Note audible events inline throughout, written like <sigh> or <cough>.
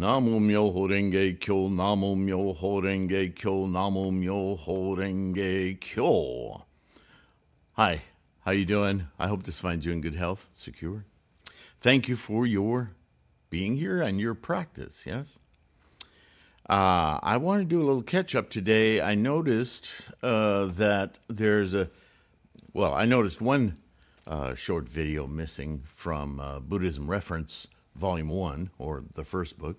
Namo Myoho Renge Kyo, Namo Myoho Renge Kyo, Namo Myoho Renge Kyo. Hi, how you doing? I hope this finds you in good health, secure. Thank you for your being here and your practice, yes? Uh, I want to do a little catch up today. I noticed uh, that there's a, well, I noticed one uh, short video missing from uh, Buddhism Reference Volume 1, or the first book,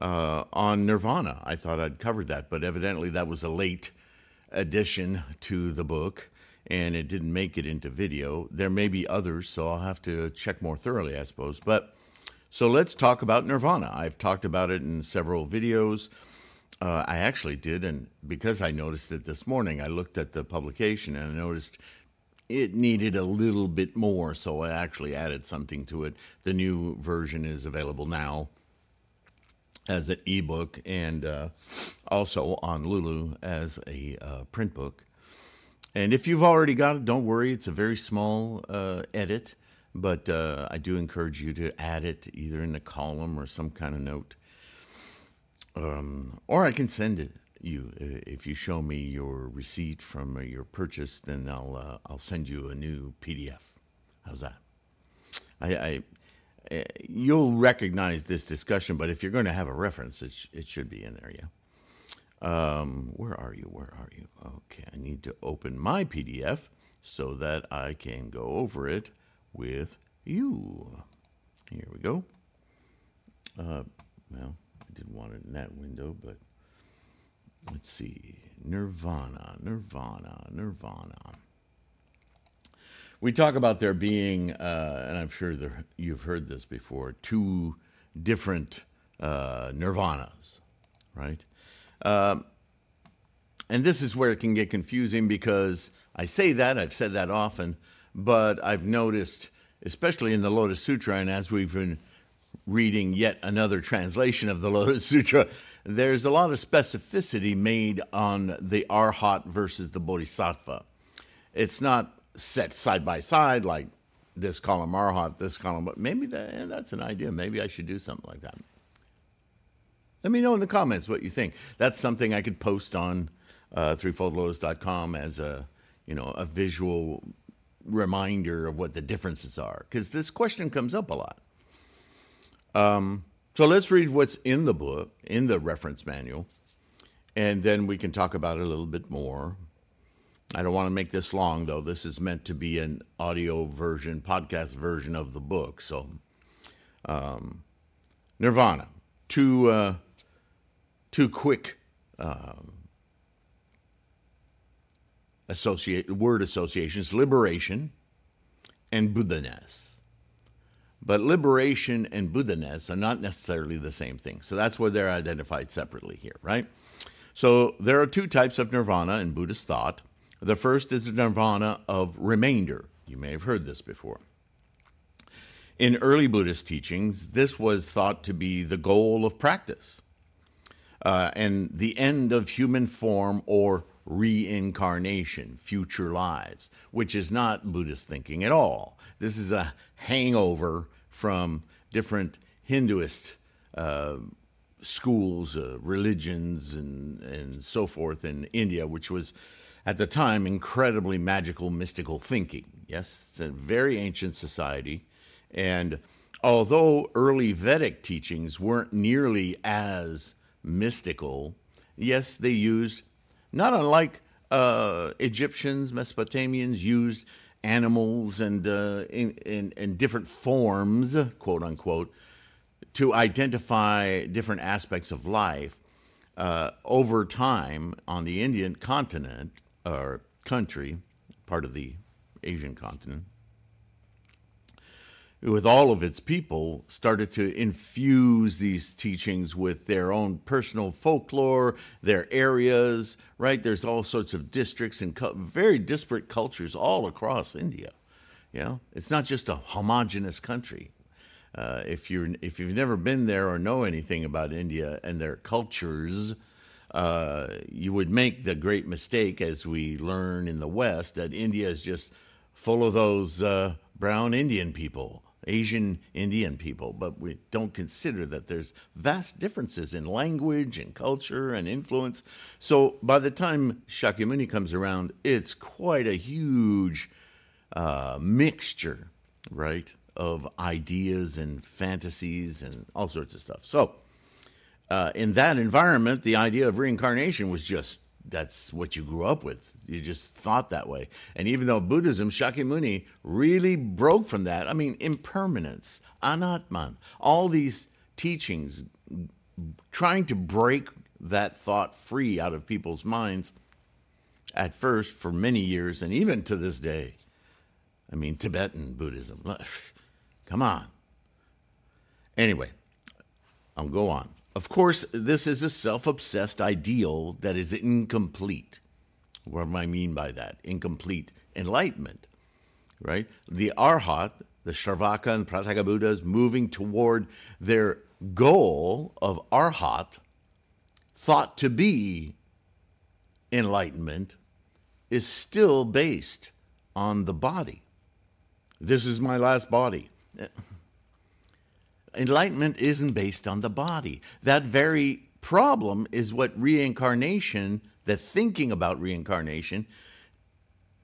uh, on Nirvana. I thought I'd covered that, but evidently that was a late addition to the book and it didn't make it into video. There may be others, so I'll have to check more thoroughly, I suppose. But so let's talk about Nirvana. I've talked about it in several videos. Uh, I actually did, and because I noticed it this morning, I looked at the publication and I noticed it needed a little bit more, so I actually added something to it. The new version is available now as an ebook and uh, also on Lulu as a uh, print book. And if you've already got it, don't worry, it's a very small uh, edit, but uh, I do encourage you to add it either in a column or some kind of note. Um, or I can send it you if you show me your receipt from your purchase then i'll uh, i'll send you a new pdf how's that I, I uh, you'll recognize this discussion but if you're going to have a reference it, sh- it should be in there yeah. Um, where are you? Where are you? Okay i need to open my pdf so that i can go over it with you. Here we go. Uh, well i didn't want it in that window but let's see, Nirvana, Nirvana, Nirvana. We talk about there being, uh, and I'm sure there, you've heard this before, two different uh, Nirvanas, right? Um, and this is where it can get confusing because I say that, I've said that often, but I've noticed, especially in the Lotus Sutra, and as we've been reading yet another translation of the <laughs> Lotus Sutra, there's a lot of specificity made on the arhat versus the bodhisattva. It's not set side by side like this column arhat, this column, but maybe that, yeah, that's an idea. Maybe I should do something like that. Let me know in the comments what you think. That's something I could post on uh, threefoldlotus.com as a you know a visual reminder of what the differences are because this question comes up a lot. Um, so let's read what's in the book, in the reference manual, and then we can talk about it a little bit more. I don't want to make this long, though. This is meant to be an audio version, podcast version of the book. So, um, Nirvana, two, uh, two quick um, associate word associations: liberation and Buddhaness. But liberation and Buddhaness are not necessarily the same thing. So that's where they're identified separately here, right? So there are two types of nirvana in Buddhist thought. The first is the nirvana of remainder. You may have heard this before. In early Buddhist teachings, this was thought to be the goal of practice uh, and the end of human form or reincarnation, future lives, which is not Buddhist thinking at all. This is a hangover from different Hinduist uh, schools, uh, religions, and, and so forth in India, which was at the time incredibly magical, mystical thinking. Yes, it's a very ancient society. And although early Vedic teachings weren't nearly as mystical, yes, they used, not unlike uh, Egyptians, Mesopotamians used animals and uh, in, in, in different forms, quote unquote, to identify different aspects of life. Uh, over time on the Indian continent or country, part of the Asian continent, with all of its people, started to infuse these teachings with their own personal folklore, their areas, right? There's all sorts of districts and very disparate cultures all across India. You know, it's not just a homogenous country. Uh, if you're if you've never been there or know anything about India and their cultures, uh, you would make the great mistake, as we learn in the West, that India is just full of those uh, brown Indian people Asian Indian people, but we don't consider that there's vast differences in language and culture and influence. So by the time Shakyamuni comes around, it's quite a huge uh, mixture, right, of ideas and fantasies and all sorts of stuff. So uh, in that environment, the idea of reincarnation was just that's what you grew up with. You just thought that way. And even though Buddhism, Shakyamuni, really broke from that, I mean, impermanence, anatman, all these teachings trying to break that thought free out of people's minds at first for many years and even to this day. I mean, Tibetan Buddhism. <laughs> Come on. Anyway, I'll go on. Of course, this is a self obsessed ideal that is incomplete. What do I mean by that? Incomplete enlightenment, right? The Arhat, the Shravaka and Pratyeka Buddhas moving toward their goal of Arhat, thought to be enlightenment, is still based on the body. This is my last body enlightenment isn't based on the body. That very problem is what reincarnation, the thinking about reincarnation,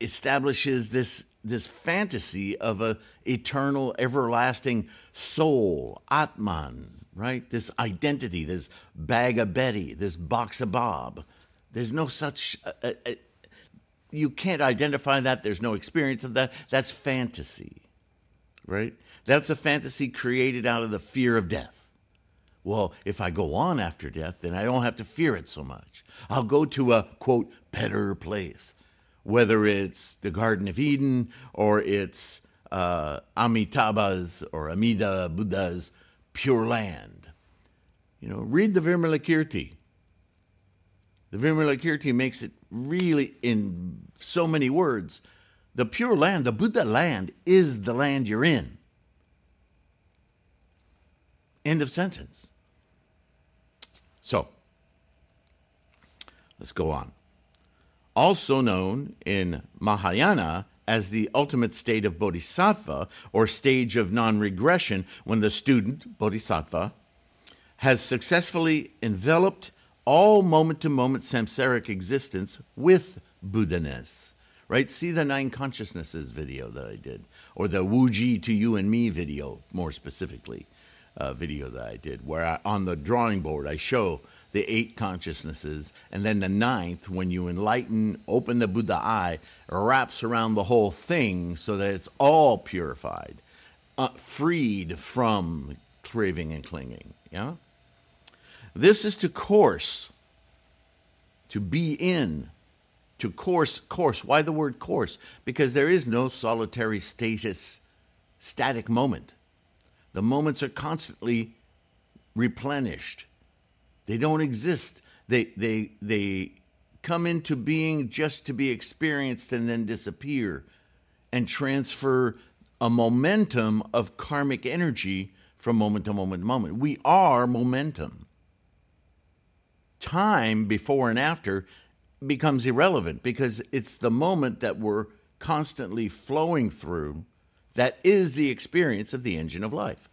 establishes this this fantasy of a eternal, everlasting soul, Atman, right? This identity, this bag of Betty, this box of Bob. There's no such. Uh, uh, uh you can't identify that. There's no experience of that. That's fantasy, right? That's a fantasy created out of the fear of death. Well, if I go on after death, then I don't have to fear it so much. I'll go to a, quote, better place, whether it's the Garden of Eden or it's uh, Amitabha's or Amida Buddha's pure land. You know, read the Vimalakirti. The Vimalakirti makes it really in so many words. The pure land, the Buddha land, is the land you're in. End of sentence. So, let's go on. Also known in Mahayana as the ultimate state of bodhisattva or stage of non regression, when the student, bodhisattva, has successfully enveloped all moment to moment samsaric existence with Buddhaness. Right? See the nine consciousnesses video that I did, or the Wuji to you and me video more specifically uh, video that I did, where I, on the drawing board I show the eight consciousnesses, and then the ninth, when you enlighten, open the Buddha eye, wraps around the whole thing so that it's all purified, uh, freed from craving and clinging. Yeah, this is to course, to be in, to course. Course. Why the word course? Because there is no solitary status, static moment the moments are constantly replenished. They don't exist. They, they, they come into being just to be experienced and then disappear and transfer a momentum of karmic energy from moment to moment to moment. We are momentum. Time before and after becomes irrelevant because it's the moment that we're constantly flowing through that is the experience of the engine of life.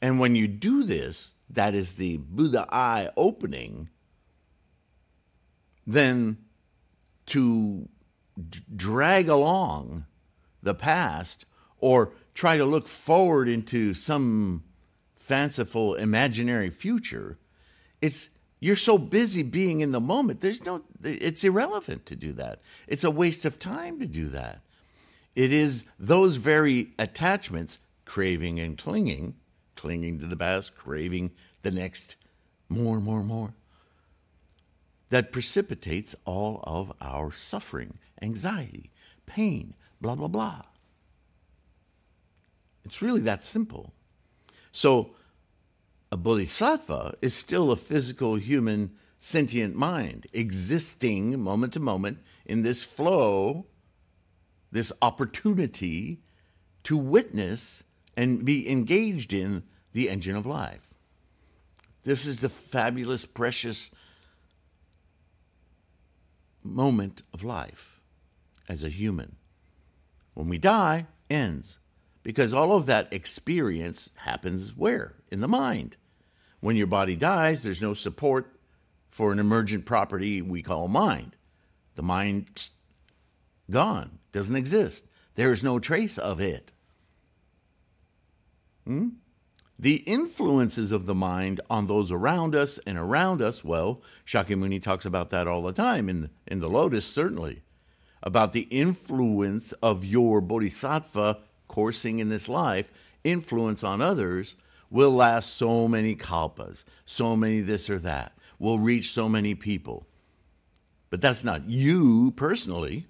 And when you do this, that is the Buddha eye opening, then to d- drag along the past or try to look forward into some fanciful imaginary future, it's you're so busy being in the moment. There's no, it's irrelevant to do that. It's a waste of time to do that. It is those very attachments, craving and clinging, clinging to the past, craving the next more, more, more, that precipitates all of our suffering, anxiety, pain, blah, blah, blah. It's really that simple. So, a bodhisattva is still a physical human sentient mind existing moment to moment in this flow, this opportunity to witness and be engaged in the engine of life. This is the fabulous, precious moment of life as a human. when we die, ends. Because all of that experience happens where? In the mind. When your body dies, there's no support for an emergent property we call mind. The mind gone, doesn't exist. There is no trace of it. Hmm? The influences of the mind on those around us and around us, well, Shakyamuni talks about that all the time in, in the Lotus, certainly, about the influence of your bodhisattva coursing in this life, influence on others will last so many kalpas, so many this or that, will reach so many people. But that's not you personally.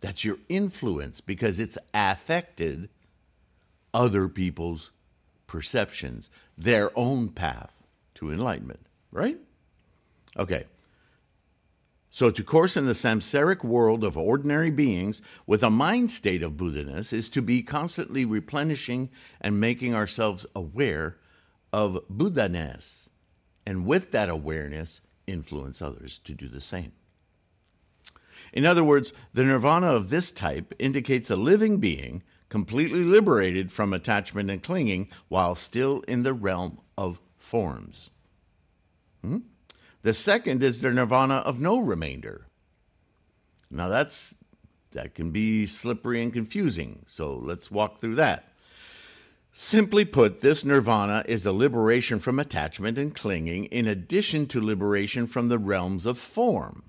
That's your influence because it's affected other people's perceptions, their own path to enlightenment, right? Okay. So, to course in the samsaric world of ordinary beings with a mind state of Buddhaness is to be constantly replenishing and making ourselves aware of Buddhaness, and with that awareness, influence others to do the same. In other words, the nirvana of this type indicates a living being completely liberated from attachment and clinging while still in the realm of forms. Hmm? The second is the nirvana of no remainder. Now that's that can be slippery and confusing, so let's walk through that. Simply put, this nirvana is a liberation from attachment and clinging in addition to liberation from the realms of form.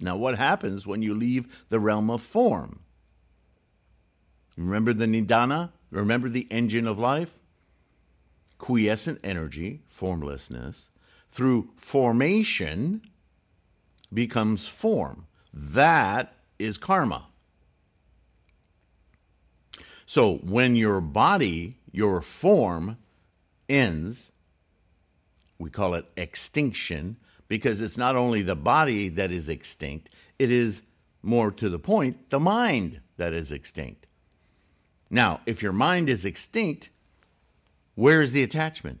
Now, what happens when you leave the realm of form? Remember the Nidana? Remember the engine of life? Quiescent energy, formlessness, through formation becomes form. That is karma. So when your body, your form ends, we call it extinction because it's not only the body that is extinct, it is more to the point, the mind that is extinct. Now, if your mind is extinct, where is the attachment?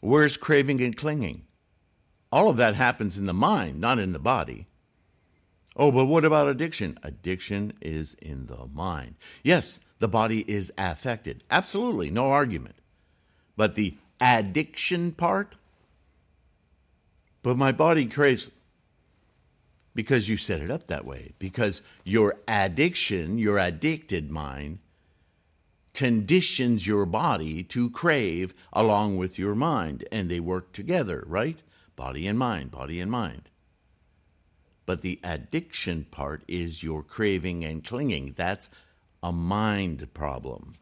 Where's craving and clinging? All of that happens in the mind, not in the body. Oh, but what about addiction? Addiction is in the mind. Yes, the body is affected. Absolutely, no argument. But the addiction part, but my body craves because you set it up that way. Because your addiction, your addicted mind, conditions your body to crave along with your mind. And they work together, right? Body and mind, body and mind. But the addiction part is your craving and clinging. That's a mind problem.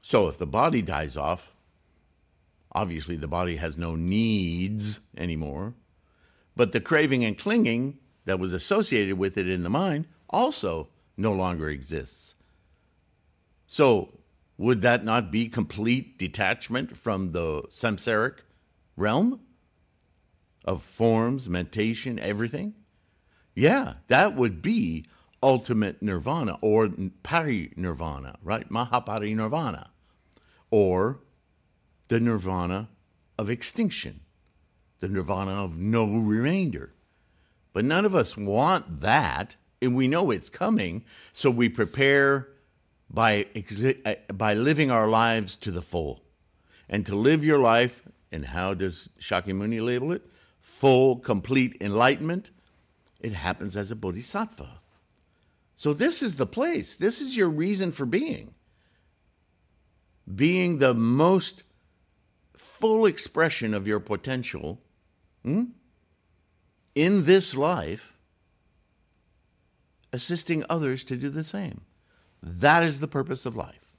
So if the body dies off, Obviously, the body has no needs anymore. But the craving and clinging that was associated with it in the mind also no longer exists. So, would that not be complete detachment from the samsaric realm of forms, mentation, everything? Yeah, that would be ultimate nirvana or parinirvana, right? Mahaparinirvana. Or the nirvana of extinction, the nirvana of no remainder. But none of us want that, and we know it's coming, so we prepare by, uh, by living our lives to the full. And to live your life, and how does Shakyamuni label it? Full, complete enlightenment. It happens as a bodhisattva. So, this is the place. This is your reason for being. Being the most full expression of your potential hmm, in this life, assisting others to do the same. That is the purpose of life.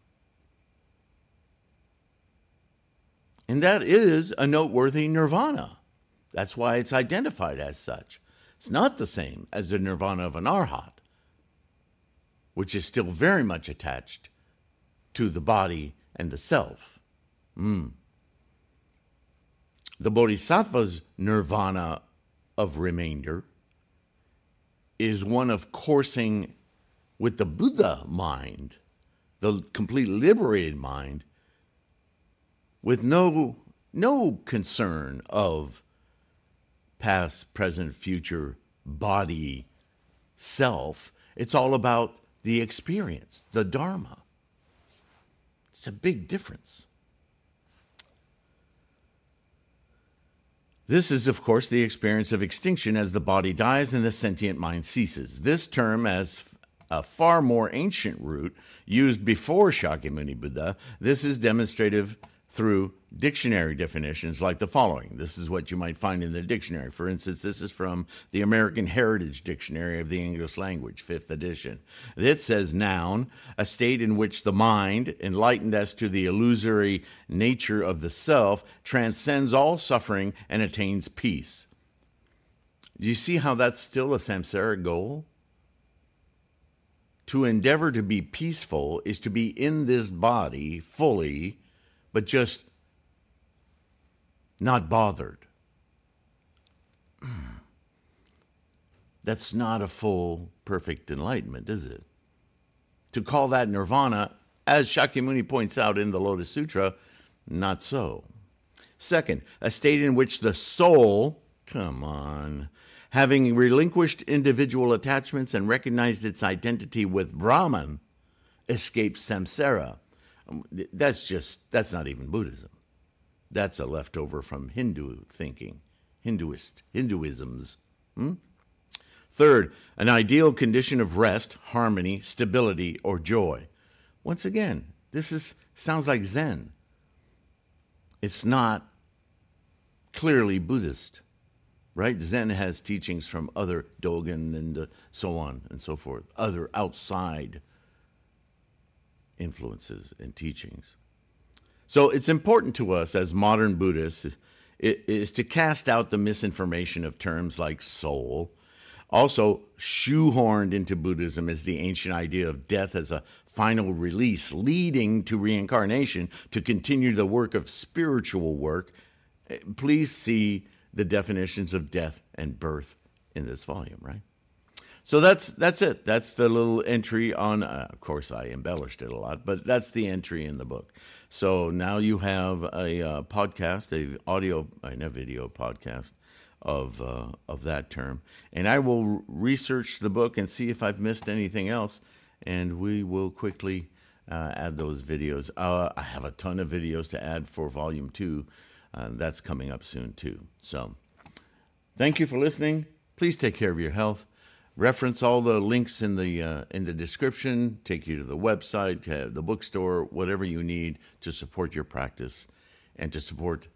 And that is a noteworthy nirvana. That's why it's identified as such. It's not the same as the nirvana of an arhat, which is still very much attached to the body and the self. Mm. The bodhisattva's nirvana of remainder is one of coursing with the Buddha mind, the complete liberated mind, with no, no concern of past, present, future body, self, It's all about the experience, the Dharma. It's a big difference. This is, of course, the experience of extinction as the body dies and the sentient mind ceases. This term, as a far more ancient root used before Shakyamuni Buddha, this is demonstrative through dictionary definitions like the following. This is what you might find in the dictionary. For instance, this is from the American Heritage Dictionary of the English Language, 5th edition. It says noun, a state in which the mind, enlightened as to the illusory nature of the self, transcends all suffering and attains peace. Do you see how that's still a samsaric goal? To endeavor to be peaceful is to be in this body fully but just not bothered. Hmm. That's not a full, perfect enlightenment, is it? To call that nirvana, as Shakyamuni points out in the Lotus Sutra, not so. Second, a state in which the soul, come on, having relinquished individual attachments and recognized its identity with Brahman, escapes samsara um, that's just, that's not even Buddhism. That's a leftover from Hindu thinking, Hinduist, Hinduisms. Hmm? Third, an ideal condition of rest, harmony, stability, or joy. Once again, this is, sounds like Zen. It's not clearly Buddhist, right? Zen has teachings from other Dogen and uh, so on and so forth, other outside influences and teachings. So it's important to us as modern Buddhists is to cast out the misinformation of terms like soul. Also, shoehorned into Buddhism is the ancient idea of death as a final release, leading to reincarnation to continue the work of spiritual work. Please see the definitions of death and birth in this volume, right? So that's that's it. That's the little entry on. Uh, of course, I embellished it a lot, but that's the entry in the book. So now you have a uh, podcast, a audio and a video podcast of uh, of that term, and I will research the book and see if I've missed anything else, and we will quickly uh, add those videos. Uh, I have a ton of videos to add for volume two. Uh, that's coming up soon too. So, thank you for listening. Please take care of your health. Reference all the links in the uh, in the description. Take you to the website uh, the bookstore whatever you need to support your practice and to support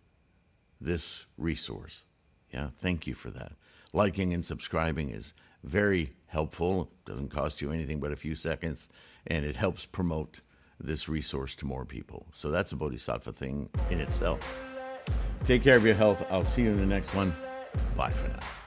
this resource. Yeah thank you for that. Liking and subscribing is very helpful. It doesn't cost you anything but a few seconds and it helps promote this resource to more people. So that's a bodhisattva thing in itself take care of your health. I'll see you in the next one. Bye for now